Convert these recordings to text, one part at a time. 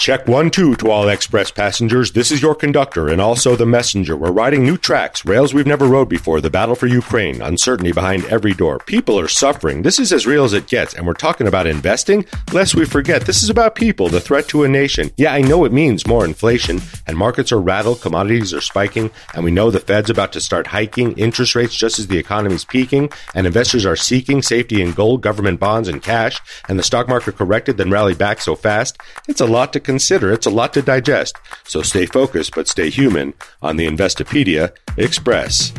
Check one, two to all express passengers. This is your conductor and also the messenger. We're riding new tracks, rails we've never rode before, the battle for Ukraine, uncertainty behind every door. People are suffering. This is as real as it gets, and we're talking about investing? Lest we forget, this is about people, the threat to a nation. Yeah, I know it means more inflation, and markets are rattled, commodities are spiking, and we know the Fed's about to start hiking interest rates just as the economy's peaking, and investors are seeking safety in gold, government bonds, and cash, and the stock market corrected, then rallied back so fast. It's a lot to consider. It's a lot to digest. So stay focused, but stay human on the Investopedia Express.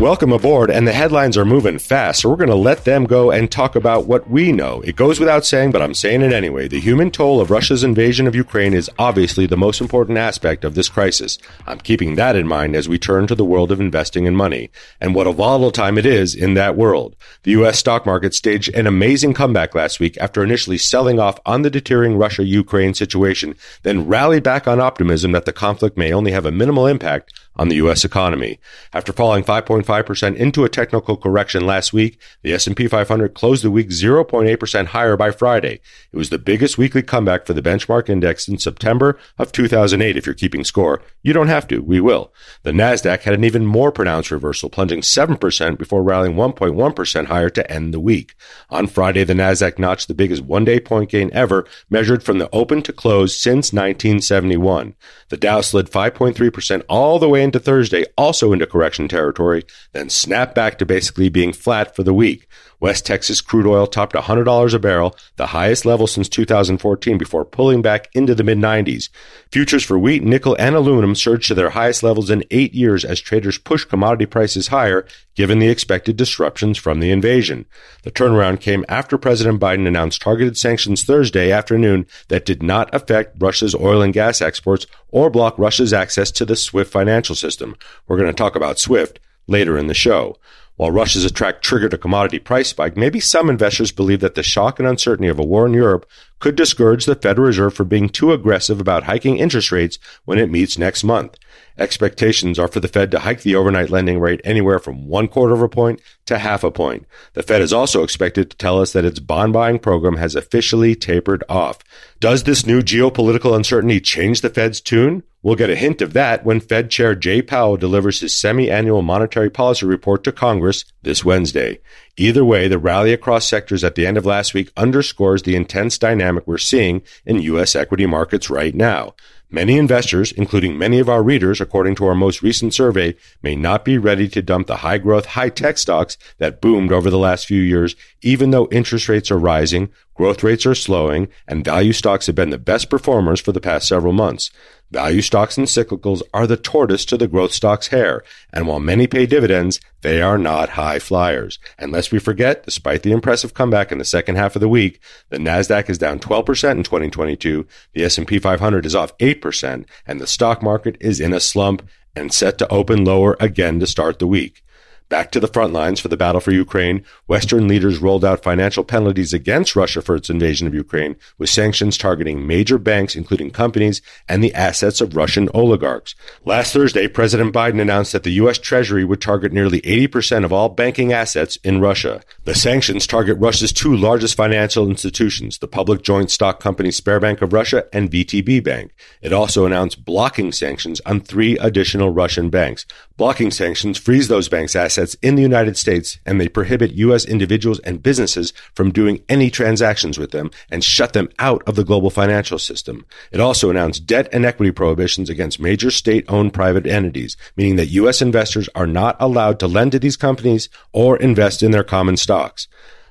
Welcome aboard, and the headlines are moving fast, so we're going to let them go and talk about what we know. It goes without saying, but I'm saying it anyway. The human toll of Russia's invasion of Ukraine is obviously the most important aspect of this crisis. I'm keeping that in mind as we turn to the world of investing in money, and what a volatile time it is in that world. The U.S. stock market staged an amazing comeback last week after initially selling off on the deterring Russia Ukraine situation, then rallied back on optimism that the conflict may only have a minimal impact on the U.S. economy. After falling 5.5% into a technical correction last week, the S&P 500 closed the week 0.8% higher by Friday. It was the biggest weekly comeback for the benchmark index in September of 2008 if you're keeping score. You don't have to, we will. The Nasdaq had an even more pronounced reversal, plunging 7% before rallying 1.1% higher to end the week. On Friday, the Nasdaq notched the biggest one-day point gain ever measured from the open to close since 1971. The Dow slid 5.3% all the way into Thursday, also into correction territory, then snapped back to basically being flat for the week. West Texas crude oil topped $100 a barrel, the highest level since 2014 before pulling back into the mid 90s. Futures for wheat, nickel, and aluminum surged to their highest levels in eight years as traders pushed commodity prices higher given the expected disruptions from the invasion. The turnaround came after President Biden announced targeted sanctions Thursday afternoon that did not affect Russia's oil and gas exports or block Russia's access to the SWIFT financial system. We're going to talk about SWIFT later in the show. While Russia's attack triggered a commodity price spike, maybe some investors believe that the shock and uncertainty of a war in Europe could discourage the Federal Reserve from being too aggressive about hiking interest rates when it meets next month. Expectations are for the Fed to hike the overnight lending rate anywhere from one quarter of a point to half a point. The Fed is also expected to tell us that its bond buying program has officially tapered off. Does this new geopolitical uncertainty change the Fed's tune? We'll get a hint of that when Fed Chair Jay Powell delivers his semi-annual monetary policy report to Congress this Wednesday. Either way, the rally across sectors at the end of last week underscores the intense dynamic we're seeing in U.S. equity markets right now. Many investors, including many of our readers, according to our most recent survey, may not be ready to dump the high growth, high tech stocks that boomed over the last few years, even though interest rates are rising, growth rates are slowing, and value stocks have been the best performers for the past several months. Value stocks and cyclicals are the tortoise to the growth stock's hare, and while many pay dividends, they are not high flyers. And lest we forget, despite the impressive comeback in the second half of the week, the Nasdaq is down 12% in 2022, the S&P 500 is off 8%, and the stock market is in a slump and set to open lower again to start the week. Back to the front lines for the battle for Ukraine, Western leaders rolled out financial penalties against Russia for its invasion of Ukraine, with sanctions targeting major banks, including companies and the assets of Russian oligarchs. Last Thursday, President Biden announced that the U.S. Treasury would target nearly 80% of all banking assets in Russia. The sanctions target Russia's two largest financial institutions, the public joint stock company Sberbank of Russia and VTB Bank. It also announced blocking sanctions on three additional Russian banks. Blocking sanctions frees those banks' assets assets in the United States and they prohibit U.S. individuals and businesses from doing any transactions with them and shut them out of the global financial system. It also announced debt and equity prohibitions against major state owned private entities, meaning that U.S. investors are not allowed to lend to these companies or invest in their common stocks.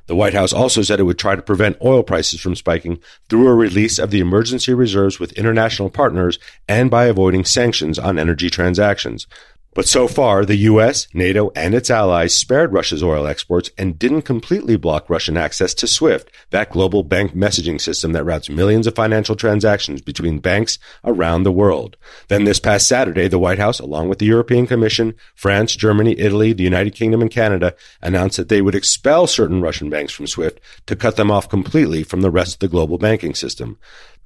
The White House also said it would try to prevent oil prices from spiking through a release of the emergency reserves with international partners and by avoiding sanctions on energy transactions. But so far, the US, NATO, and its allies spared Russia's oil exports and didn't completely block Russian access to SWIFT, that global bank messaging system that routes millions of financial transactions between banks around the world. Then this past Saturday, the White House, along with the European Commission, France, Germany, Italy, the United Kingdom, and Canada, announced that they would expel certain Russian banks from SWIFT to cut them off completely from the rest of the global banking system.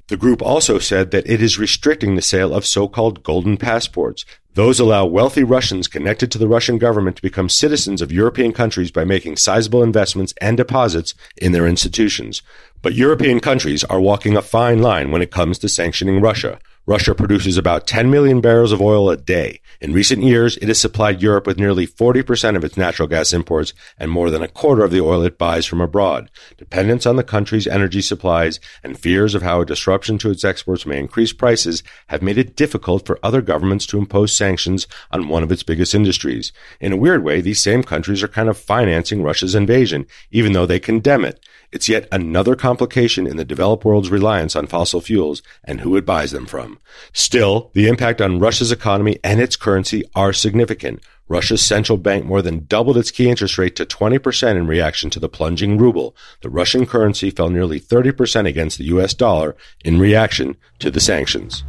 The group also said that it is restricting the sale of so-called golden passports. Those allow wealthy Russians connected to the Russian government to become citizens of European countries by making sizable investments and deposits in their institutions. But European countries are walking a fine line when it comes to sanctioning Russia. Russia produces about 10 million barrels of oil a day. In recent years, it has supplied Europe with nearly 40% of its natural gas imports and more than a quarter of the oil it buys from abroad. Dependence on the country's energy supplies and fears of how a disruption to its exports may increase prices have made it difficult for other governments to impose sanctions on one of its biggest industries. In a weird way, these same countries are kind of financing Russia's invasion, even though they condemn it. It's yet another complication in the developed world's reliance on fossil fuels and who it buys them from. Still, the impact on Russia's economy and its currency are significant. Russia's central bank more than doubled its key interest rate to 20% in reaction to the plunging ruble. The Russian currency fell nearly 30% against the US dollar in reaction to the sanctions.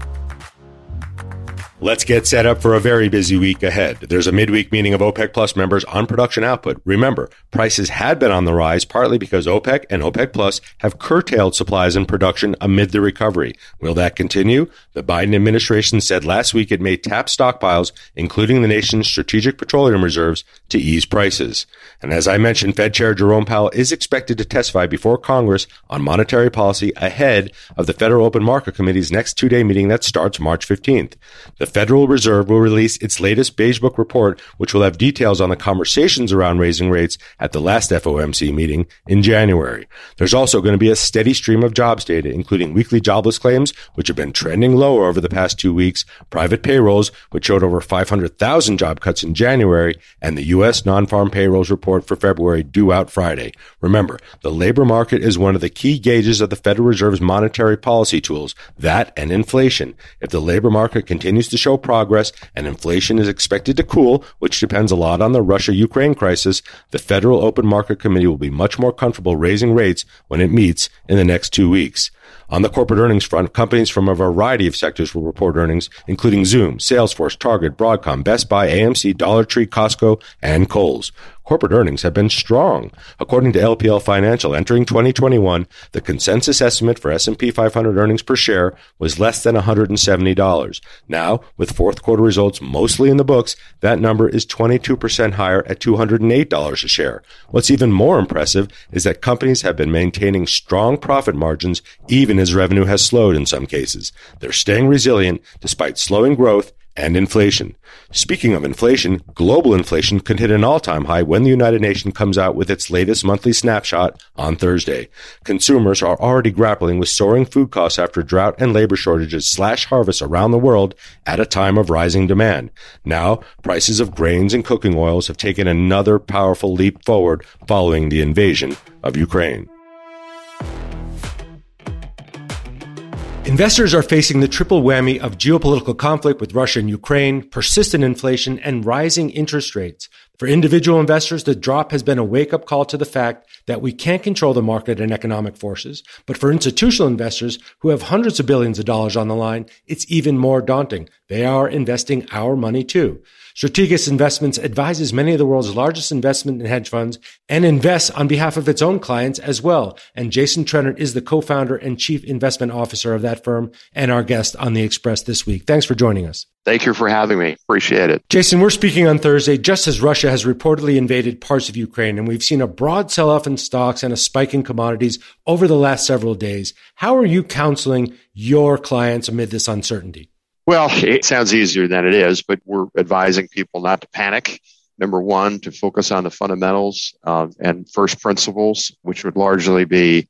Let's get set up for a very busy week ahead. There's a midweek meeting of OPEC Plus members on production output. Remember, prices had been on the rise partly because OPEC and OPEC Plus have curtailed supplies and production amid the recovery. Will that continue? The Biden administration said last week it may tap stockpiles, including the nation's strategic petroleum reserves, to ease prices. And as I mentioned, Fed Chair Jerome Powell is expected to testify before Congress on monetary policy ahead of the Federal Open Market Committee's next two day meeting that starts March 15th. The Federal Reserve will release its latest Beige Book report, which will have details on the conversations around raising rates at the last FOMC meeting in January. There's also going to be a steady stream of jobs data, including weekly jobless claims, which have been trending lower over the past two weeks, private payrolls, which showed over 500,000 job cuts in January, and the U.S. non-farm payrolls report for February due out Friday. Remember, the labor market is one of the key gauges of the Federal Reserve's monetary policy tools, that and inflation. If the labor market continues to show progress and inflation is expected to cool, which depends a lot on the Russia-Ukraine crisis, the Federal Open Market Committee will be much more comfortable raising rates when it meets in the next two weeks. On the corporate earnings front, companies from a variety of sectors will report earnings, including Zoom, Salesforce, Target, Broadcom, Best Buy, AMC, Dollar Tree, Costco, and Kohl's. Corporate earnings have been strong. According to LPL Financial, entering 2021, the consensus estimate for S&P 500 earnings per share was less than $170. Now, with fourth quarter results mostly in the books, that number is 22% higher at $208 a share. What's even more impressive is that companies have been maintaining strong profit margins even as revenue has slowed in some cases. They're staying resilient despite slowing growth and inflation. Speaking of inflation, global inflation could hit an all-time high when the United Nations comes out with its latest monthly snapshot on Thursday. Consumers are already grappling with soaring food costs after drought and labor shortages slash harvests around the world at a time of rising demand. Now, prices of grains and cooking oils have taken another powerful leap forward following the invasion of Ukraine. Investors are facing the triple whammy of geopolitical conflict with Russia and Ukraine, persistent inflation, and rising interest rates. For individual investors, the drop has been a wake up call to the fact that we can't control the market and economic forces. But for institutional investors who have hundreds of billions of dollars on the line, it's even more daunting. They are investing our money too. Strategas Investments advises many of the world's largest investment and hedge funds and invests on behalf of its own clients as well. And Jason Trennert is the co-founder and chief investment officer of that firm and our guest on the Express this week. Thanks for joining us. Thank you for having me. Appreciate it. Jason, we're speaking on Thursday just as Russia has reportedly invaded parts of Ukraine, and we've seen a broad sell off in stocks and a spike in commodities over the last several days. How are you counseling your clients amid this uncertainty? Well, it sounds easier than it is, but we're advising people not to panic. Number one, to focus on the fundamentals uh, and first principles, which would largely be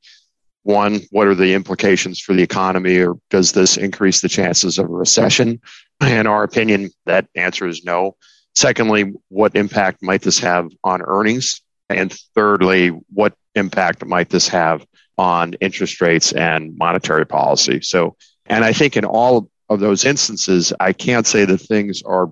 one, what are the implications for the economy, or does this increase the chances of a recession? In our opinion, that answer is no. Secondly, what impact might this have on earnings? And thirdly, what impact might this have on interest rates and monetary policy? So, and I think in all of those instances, I can't say that things are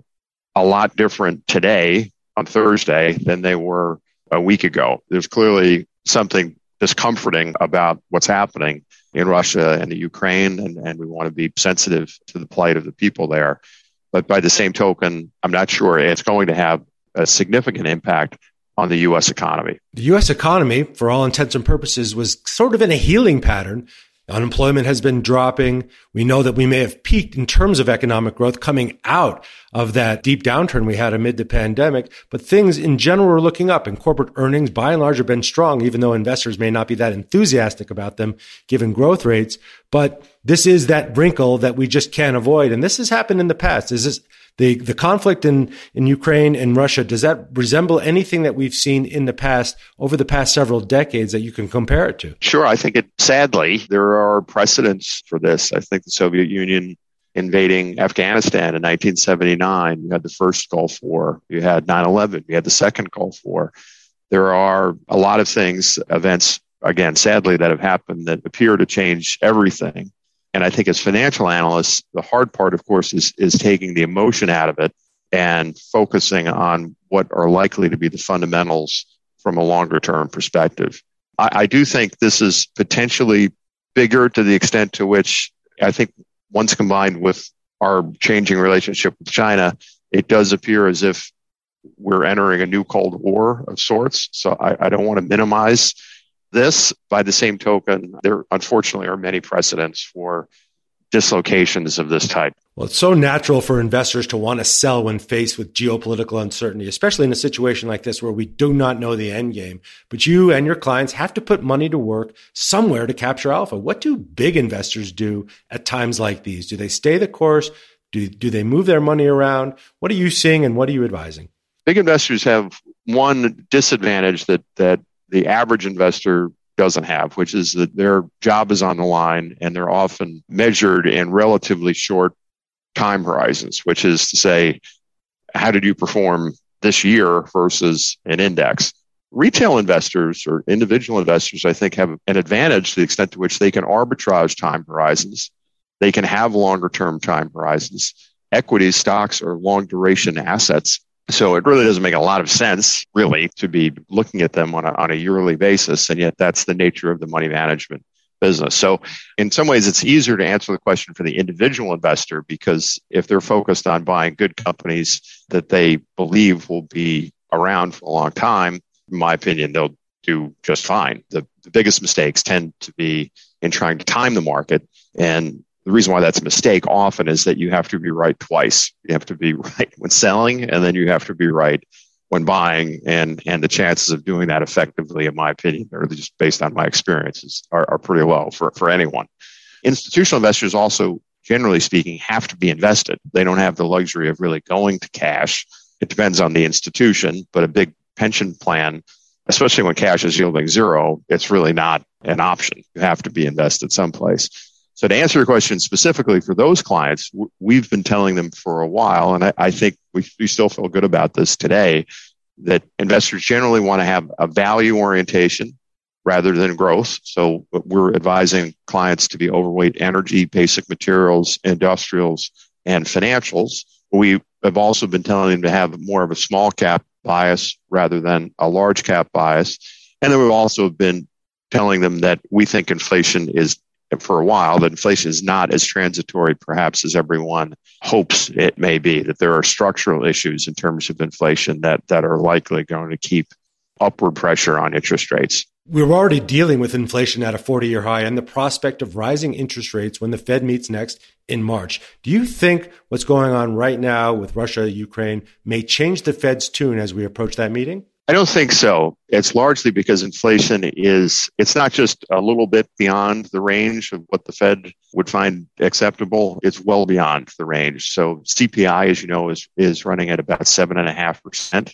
a lot different today on Thursday than they were a week ago. There's clearly something discomforting about what's happening in Russia and the Ukraine, and, and we want to be sensitive to the plight of the people there. But by the same token, I'm not sure it's going to have a significant impact on the U.S. economy. The U.S. economy, for all intents and purposes, was sort of in a healing pattern Unemployment has been dropping. We know that we may have peaked in terms of economic growth coming out of that deep downturn we had amid the pandemic, but things in general are looking up and corporate earnings by and large have been strong, even though investors may not be that enthusiastic about them given growth rates. But this is that wrinkle that we just can't avoid. And this has happened in the past. Is this the, the conflict in, in Ukraine and Russia, does that resemble anything that we've seen in the past over the past several decades that you can compare it to? Sure. I think it, sadly, there are precedents for this. I think the Soviet Union invading Afghanistan in 1979, you had the first Gulf War, you had 9 11, you had the second Gulf War. There are a lot of things, events, again, sadly, that have happened that appear to change everything. And I think as financial analysts, the hard part, of course, is, is taking the emotion out of it and focusing on what are likely to be the fundamentals from a longer term perspective. I, I do think this is potentially bigger to the extent to which I think once combined with our changing relationship with China, it does appear as if we're entering a new Cold War of sorts. So I, I don't want to minimize this, by the same token, there unfortunately are many precedents for dislocations of this type. Well, it's so natural for investors to want to sell when faced with geopolitical uncertainty, especially in a situation like this where we do not know the end game. But you and your clients have to put money to work somewhere to capture alpha. What do big investors do at times like these? Do they stay the course? Do, do they move their money around? What are you seeing and what are you advising? Big investors have one disadvantage that, that the average investor doesn't have, which is that their job is on the line and they're often measured in relatively short time horizons, which is to say, how did you perform this year versus an index? Retail investors or individual investors, I think, have an advantage to the extent to which they can arbitrage time horizons. They can have longer term time horizons. Equities, stocks are long duration assets so it really doesn't make a lot of sense, really, to be looking at them on a, on a yearly basis. And yet that's the nature of the money management business. So in some ways, it's easier to answer the question for the individual investor because if they're focused on buying good companies that they believe will be around for a long time, in my opinion, they'll do just fine. The, the biggest mistakes tend to be in trying to time the market and the reason why that's a mistake often is that you have to be right twice. You have to be right when selling, and then you have to be right when buying. And and the chances of doing that effectively, in my opinion, or just based on my experiences, are, are pretty low for, for anyone. Institutional investors also, generally speaking, have to be invested. They don't have the luxury of really going to cash. It depends on the institution, but a big pension plan, especially when cash is yielding zero, it's really not an option. You have to be invested someplace. So to answer your question specifically for those clients, we've been telling them for a while, and I, I think we, we still feel good about this today, that investors generally want to have a value orientation rather than growth. So we're advising clients to be overweight energy, basic materials, industrials, and financials. We have also been telling them to have more of a small cap bias rather than a large cap bias. And then we've also been telling them that we think inflation is for a while that inflation is not as transitory, perhaps, as everyone hopes it may be, that there are structural issues in terms of inflation that, that are likely going to keep upward pressure on interest rates. We're already dealing with inflation at a 40 year high and the prospect of rising interest rates when the Fed meets next in March. Do you think what's going on right now with Russia, Ukraine may change the Fed's tune as we approach that meeting? I don't think so. It's largely because inflation is, it's not just a little bit beyond the range of what the Fed would find acceptable. It's well beyond the range. So CPI, as you know, is, is running at about seven and a half percent.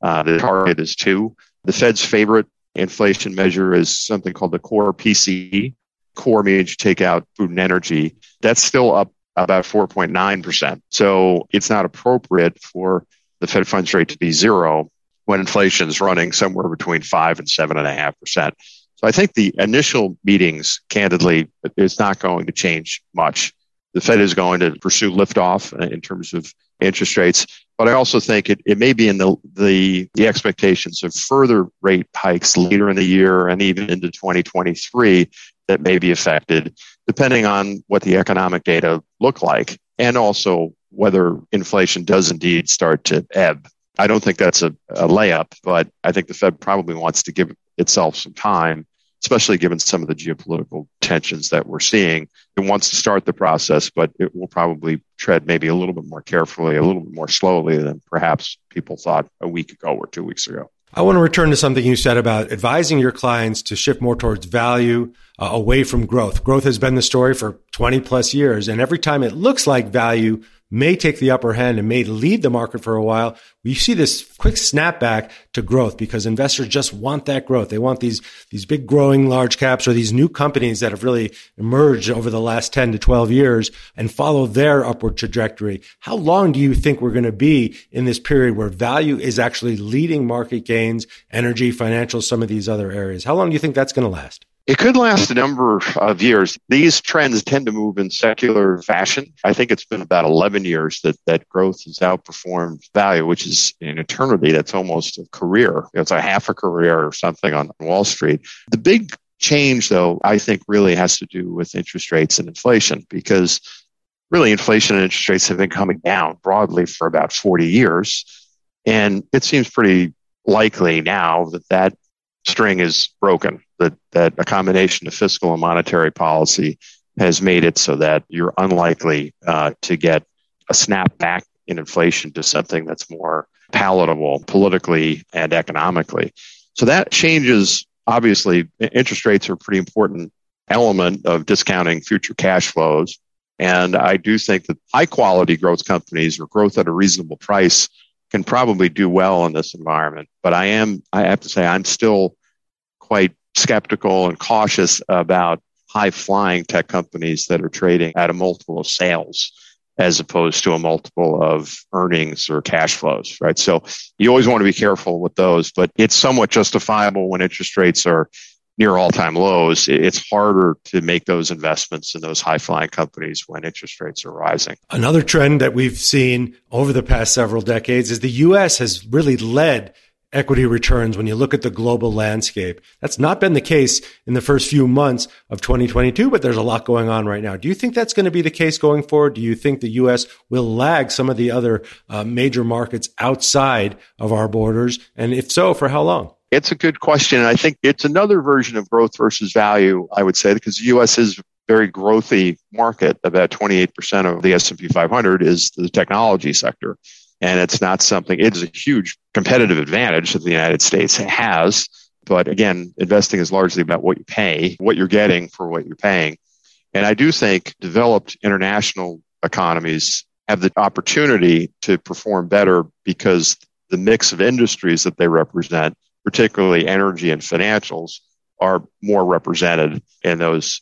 Uh, the target is two. The Fed's favorite inflation measure is something called the core PCE. Core means you take out food and energy. That's still up about 4.9%. So it's not appropriate for the Fed funds rate to be zero when inflation is running somewhere between five and seven and a half percent. So I think the initial meetings, candidly, is not going to change much. The Fed is going to pursue liftoff in terms of interest rates, but I also think it, it may be in the, the the expectations of further rate hikes later in the year and even into 2023 that may be affected, depending on what the economic data look like, and also whether inflation does indeed start to ebb I don't think that's a, a layup, but I think the Fed probably wants to give itself some time especially given some of the geopolitical tensions that we're seeing. It wants to start the process, but it will probably tread maybe a little bit more carefully, a little bit more slowly than perhaps people thought a week ago or two weeks ago. I want to return to something you said about advising your clients to shift more towards value uh, away from growth. Growth has been the story for 20 plus years. And every time it looks like value may take the upper hand and may lead the market for a while, we see this quick snapback to growth because investors just want that growth. They want these, these big growing large caps or these new companies that have really emerged over the last 10 to 12 years and follow their upward trajectory. How long do you think we're going to be in this period where value is actually leading market gains, energy, financial, some of these other areas? How long do you think that's going to last? It could last a number of years. These trends tend to move in secular fashion. I think it's been about 11 years that, that growth has outperformed value, which is an eternity. That's almost a career. It's a half a career or something on Wall Street. The big change, though, I think really has to do with interest rates and inflation because really inflation and interest rates have been coming down broadly for about 40 years. And it seems pretty likely now that that string is broken, that, that a combination of fiscal and monetary policy has made it so that you're unlikely uh, to get a snap back in inflation to something that's more palatable politically and economically. So that changes, obviously, interest rates are a pretty important element of discounting future cash flows. And I do think that high quality growth companies or growth at a reasonable price can probably do well in this environment. But I am, I have to say, I'm still quite skeptical and cautious about high flying tech companies that are trading at a multiple of sales as opposed to a multiple of earnings or cash flows, right? So you always want to be careful with those, but it's somewhat justifiable when interest rates are near all time lows, it's harder to make those investments in those high flying companies when interest rates are rising. Another trend that we've seen over the past several decades is the US has really led equity returns when you look at the global landscape. That's not been the case in the first few months of 2022, but there's a lot going on right now. Do you think that's going to be the case going forward? Do you think the U.S. will lag some of the other uh, major markets outside of our borders? And if so, for how long? It's a good question. I think it's another version of growth versus value, I would say, because the U.S. is a very growthy market. About 28% of the S&P 500 is the technology sector. And it's not something, it is a huge competitive advantage that the United States has. But again, investing is largely about what you pay, what you're getting for what you're paying. And I do think developed international economies have the opportunity to perform better because the mix of industries that they represent particularly energy and financials, are more represented in those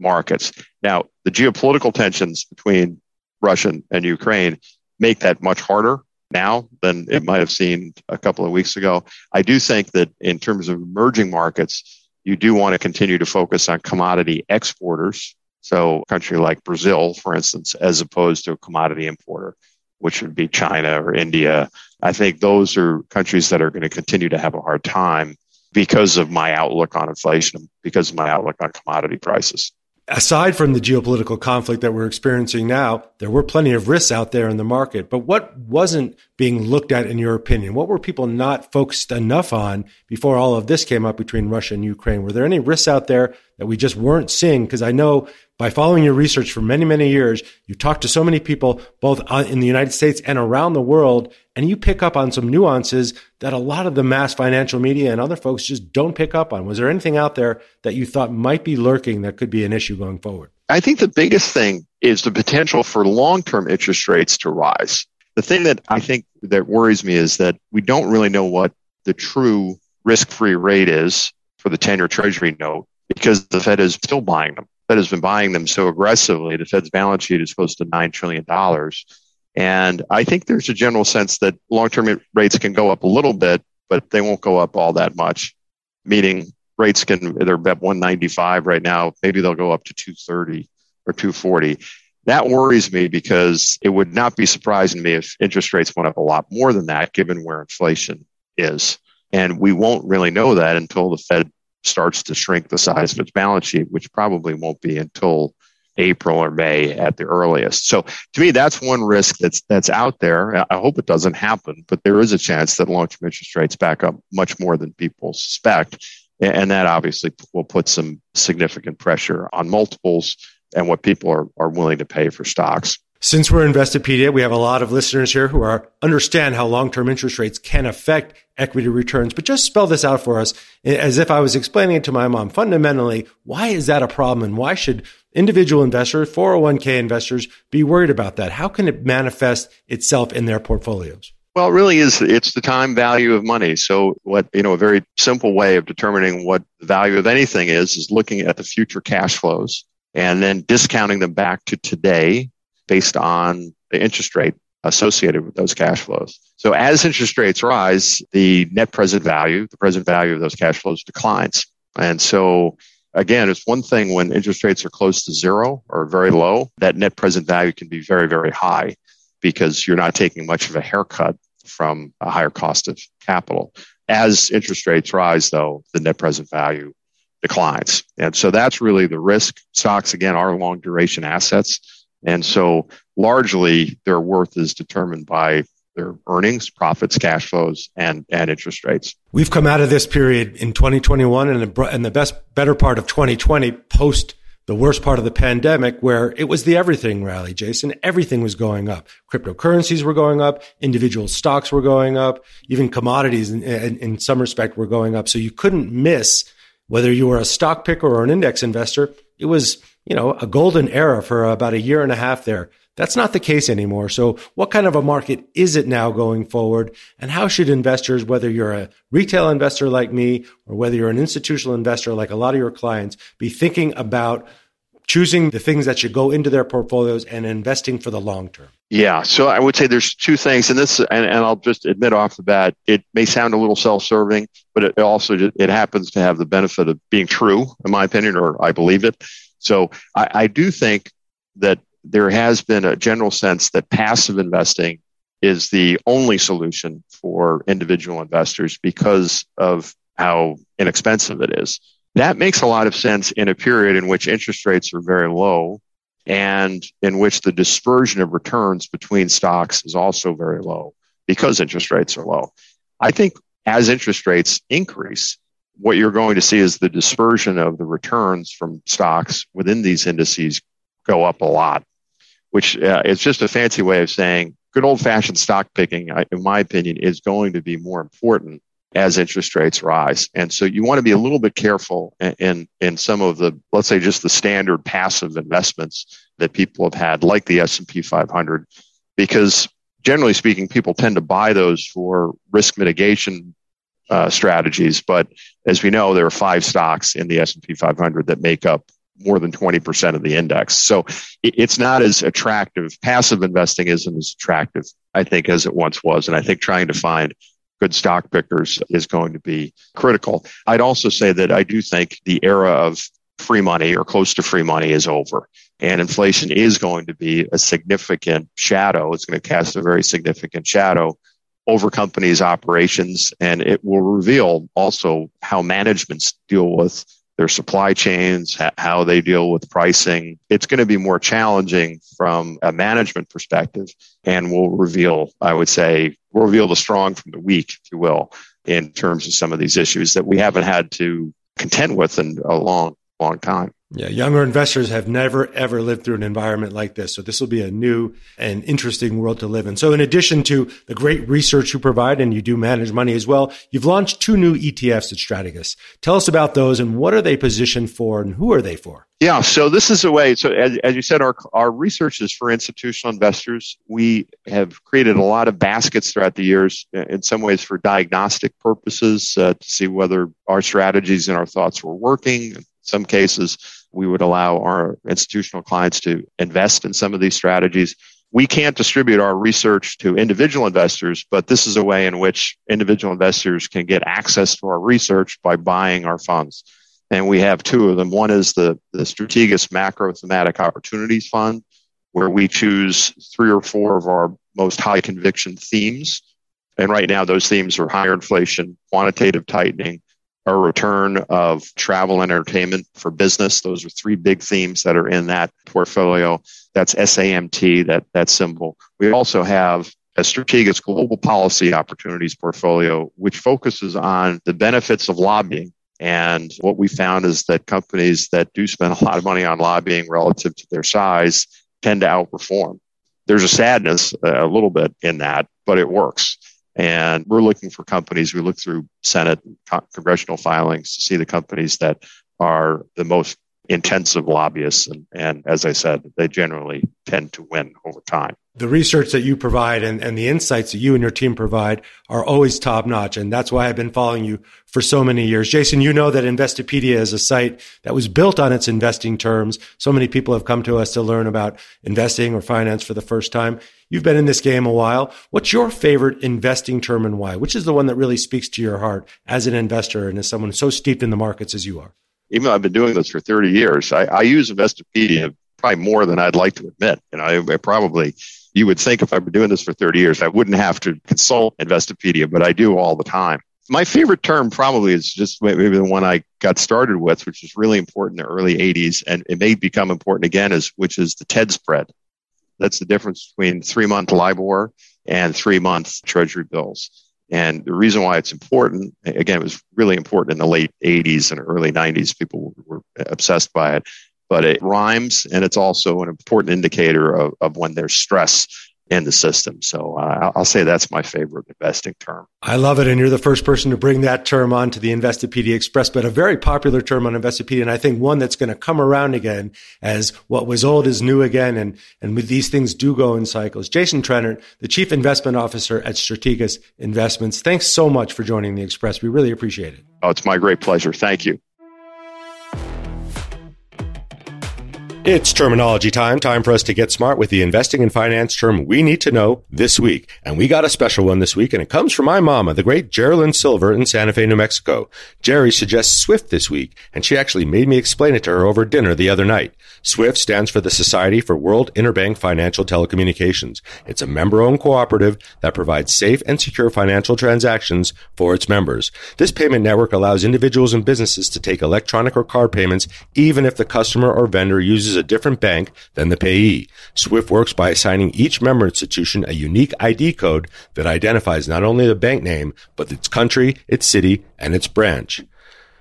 markets. Now, the geopolitical tensions between Russia and Ukraine make that much harder now than it might have seemed a couple of weeks ago. I do think that in terms of emerging markets, you do want to continue to focus on commodity exporters. So a country like Brazil, for instance, as opposed to a commodity importer which would be China or India. I think those are countries that are going to continue to have a hard time because of my outlook on inflation, because of my outlook on commodity prices aside from the geopolitical conflict that we're experiencing now, there were plenty of risks out there in the market. But what wasn't being looked at in your opinion? What were people not focused enough on before all of this came up between Russia and Ukraine? Were there any risks out there that we just weren't seeing? Because I know by following your research for many, many years, you talked to so many people, both in the United States and around the world, and you pick up on some nuances that a lot of the mass financial media and other folks just don't pick up on. Was there anything out there that you thought might be lurking that could be an issue going forward? I think the biggest thing is the potential for long-term interest rates to rise. The thing that I think that worries me is that we don't really know what the true risk-free rate is for the 10-year treasury note because the Fed is still buying them. The Fed has been buying them so aggressively. The Fed's balance sheet is close to $9 trillion. And I think there's a general sense that long term rates can go up a little bit, but they won't go up all that much, meaning rates can, they're about 195 right now. Maybe they'll go up to 230 or 240. That worries me because it would not be surprising to me if interest rates went up a lot more than that, given where inflation is. And we won't really know that until the Fed starts to shrink the size of its balance sheet, which probably won't be until April or May at the earliest. So to me, that's one risk that's that's out there. I hope it doesn't happen, but there is a chance that long-term interest rates back up much more than people suspect. And that obviously will put some significant pressure on multiples and what people are, are willing to pay for stocks. Since we're Investopedia, we have a lot of listeners here who are understand how long-term interest rates can affect equity returns. But just spell this out for us as if I was explaining it to my mom. Fundamentally, why is that a problem and why should individual investors, 401k investors be worried about that? How can it manifest itself in their portfolios? Well, it really is. It's the time value of money. So, what you know, a very simple way of determining what the value of anything is is looking at the future cash flows and then discounting them back to today based on the interest rate associated with those cash flows. So as interest rates rise, the net present value, the present value of those cash flows declines. And so again, it's one thing when interest rates are close to zero or very low, that net present value can be very, very high because you're not taking much of a haircut from a higher cost of capital. As interest rates rise, though, the net present value declines. And so that's really the risk. Stocks, again, are long duration assets. And so largely their worth is determined by their earnings, profits, cash flows, and, and interest rates. We've come out of this period in 2021 and the, and the best, better part of 2020 post the worst part of the pandemic where it was the everything rally, Jason. Everything was going up. Cryptocurrencies were going up. Individual stocks were going up. Even commodities in, in, in some respect were going up. So you couldn't miss whether you were a stock picker or an index investor. It was you know, a golden era for about a year and a half there. That's not the case anymore. So what kind of a market is it now going forward? And how should investors, whether you're a retail investor like me or whether you're an institutional investor like a lot of your clients, be thinking about choosing the things that should go into their portfolios and investing for the long term? Yeah. So I would say there's two things, and this, and, and I'll just admit off the bat, it may sound a little self-serving, but it also it happens to have the benefit of being true, in my opinion, or I believe it. So I, I do think that there has been a general sense that passive investing is the only solution for individual investors because of how inexpensive it is. That makes a lot of sense in a period in which interest rates are very low and in which the dispersion of returns between stocks is also very low because interest rates are low. I think as interest rates increase, what you're going to see is the dispersion of the returns from stocks within these indices go up a lot, which uh, is just a fancy way of saying good old fashioned stock picking, in my opinion, is going to be more important as interest rates rise. And so you want to be a little bit careful in, in, some of the, let's say just the standard passive investments that people have had, like the S&P 500, because generally speaking, people tend to buy those for risk mitigation uh, strategies. But as we know, there are five stocks in the S&P 500 that make up more than 20% of the index. So it's not as attractive. Passive investing isn't as attractive, I think, as it once was. And I think trying to find good stock pickers is going to be critical. I'd also say that I do think the era of free money or close to free money is over. And inflation is going to be a significant shadow. It's going to cast a very significant shadow over companies' operations, and it will reveal also how managements deal with their supply chains, how they deal with pricing. It's going to be more challenging from a management perspective and will reveal, I would say, will reveal the strong from the weak, if you will, in terms of some of these issues that we haven't had to contend with in a long, long time. Yeah, younger investors have never ever lived through an environment like this. So this will be a new and interesting world to live in. So in addition to the great research you provide and you do manage money as well, you've launched two new ETFs at Strategas. Tell us about those and what are they positioned for and who are they for? Yeah, so this is a way. So as, as you said, our our research is for institutional investors. We have created a lot of baskets throughout the years, in some ways for diagnostic purposes, uh, to see whether our strategies and our thoughts were working. In some cases, we would allow our institutional clients to invest in some of these strategies. We can't distribute our research to individual investors, but this is a way in which individual investors can get access to our research by buying our funds. And we have two of them. One is the, the Strategas Macro Thematic Opportunities Fund, where we choose three or four of our most high conviction themes. And right now, those themes are higher inflation, quantitative tightening, a return of travel and entertainment for business. Those are three big themes that are in that portfolio. That's SAMT, that, that symbol. We also have a Strategas global policy opportunities portfolio, which focuses on the benefits of lobbying And what we found is that companies that do spend a lot of money on lobbying relative to their size tend to outperform. There's a sadness uh, a little bit in that, but it works. And we're looking for companies. We look through Senate congressional filings to see the companies that are the most intensive lobbyists. And, and as I said, they generally tend to win over time the research that you provide and, and the insights that you and your team provide are always top notch. And that's why I've been following you for so many years. Jason, you know that Investopedia is a site that was built on its investing terms. So many people have come to us to learn about investing or finance for the first time. You've been in this game a while. What's your favorite investing term and why? Which is the one that really speaks to your heart as an investor and as someone so steeped in the markets as you are? Even though I've been doing this for 30 years, I, I use Investopedia probably more than I'd like to admit. You know, I, I probably you would think if I've been doing this for 30 years, I wouldn't have to consult Investopedia, but I do all the time. My favorite term probably is just maybe the one I got started with, which was really important in the early 80s, and it may become important again, is which is the TED spread. That's the difference between three month LIBOR and three month Treasury bills. And the reason why it's important, again, it was really important in the late 80s and early 90s. People were obsessed by it but it rhymes and it's also an important indicator of, of when there's stress in the system. So uh, I'll say that's my favorite investing term. I love it. And you're the first person to bring that term onto the Investopedia Express, but a very popular term on Investopedia. And I think one that's going to come around again as what was old is new again. And, and these things do go in cycles. Jason Trennert, the chief investment officer at Strategas Investments. Thanks so much for joining the Express. We really appreciate it. Oh, it's my great pleasure. Thank you. It's terminology time. Time for us to get smart with the investing and finance term we need to know this week. And we got a special one this week, and it comes from my mama, the great Geraldine Silver in Santa Fe, New Mexico. Jerry suggests SWIFT this week, and she actually made me explain it to her over dinner the other night. SWIFT stands for the Society for World Interbank Financial Telecommunications. It's a member-owned cooperative that provides safe and secure financial transactions for its members. This payment network allows individuals and businesses to take electronic or card payments even if the customer or vendor uses a different bank than the payee. SWIFT works by assigning each member institution a unique ID code that identifies not only the bank name, but its country, its city, and its branch.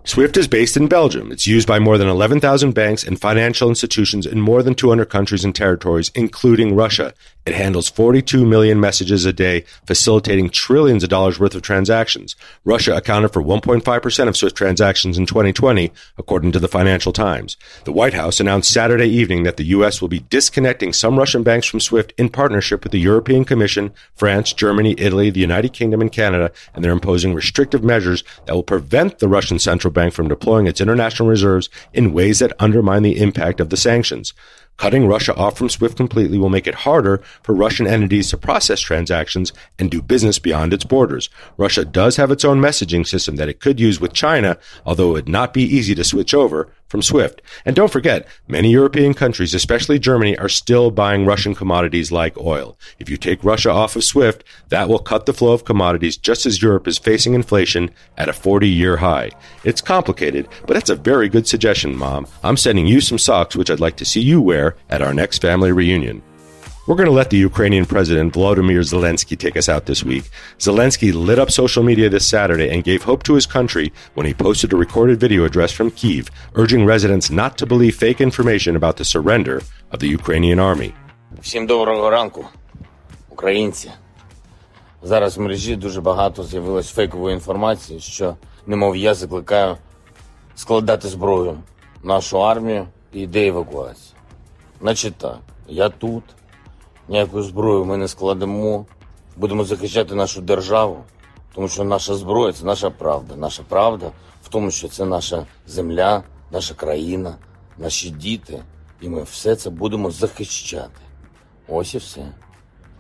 SWIFT is based in Belgium. It's used by more than 11,000 banks and financial institutions in more than 200 countries and territories, including Russia. It handles 42 million messages a day, facilitating trillions of dollars worth of transactions. Russia accounted for 1.5% of SWIFT transactions in 2020, according to the Financial Times. The White House announced Saturday evening that the U.S. will be disconnecting some Russian banks from SWIFT in partnership with the European Commission, France, Germany, Italy, the United Kingdom, and Canada, and they're imposing restrictive measures that will prevent the Russian central Bank from deploying its international reserves in ways that undermine the impact of the sanctions. Cutting Russia off from SWIFT completely will make it harder for Russian entities to process transactions and do business beyond its borders. Russia does have its own messaging system that it could use with China, although it would not be easy to switch over from SWIFT. And don't forget, many European countries, especially Germany, are still buying Russian commodities like oil. If you take Russia off of SWIFT, that will cut the flow of commodities just as Europe is facing inflation at a 40 year high. It's complicated, but that's a very good suggestion, Mom. I'm sending you some socks, which I'd like to see you wear at our next family reunion. We're going to let the Ukrainian president Volodymyr Zelensky take us out this week. Zelensky lit up social media this Saturday and gave hope to his country when he posted a recorded video address from Kiev, urging residents not to believe fake information about the surrender of the Ukrainian army. Всім доброго ранку, українці. Зараз в мережі дуже багато з'явилось фейкової інформації, що, немов я закликаю складати зброю нашу армію і йде евакуація. Значить так, я тут. Ніяку зброю ми не складемо. Будемо захищати нашу державу, тому що наша зброя це наша правда. Наша правда в тому, що це наша земля, наша країна, наші діти. І ми все це будемо захищати. Ось і все.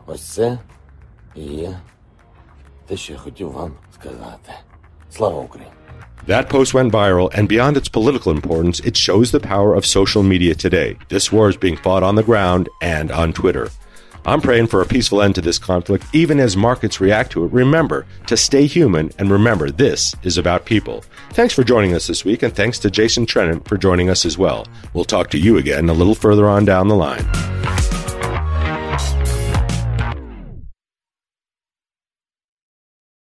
Ось це і є те, що я хотів вам сказати. Слава Україні! That post went viral, and beyond its political importance, it shows the power of social media today. This war is being fought on the ground and on Twitter. I'm praying for a peaceful end to this conflict, even as markets react to it. Remember to stay human, and remember this is about people. Thanks for joining us this week, and thanks to Jason Trennert for joining us as well. We'll talk to you again a little further on down the line.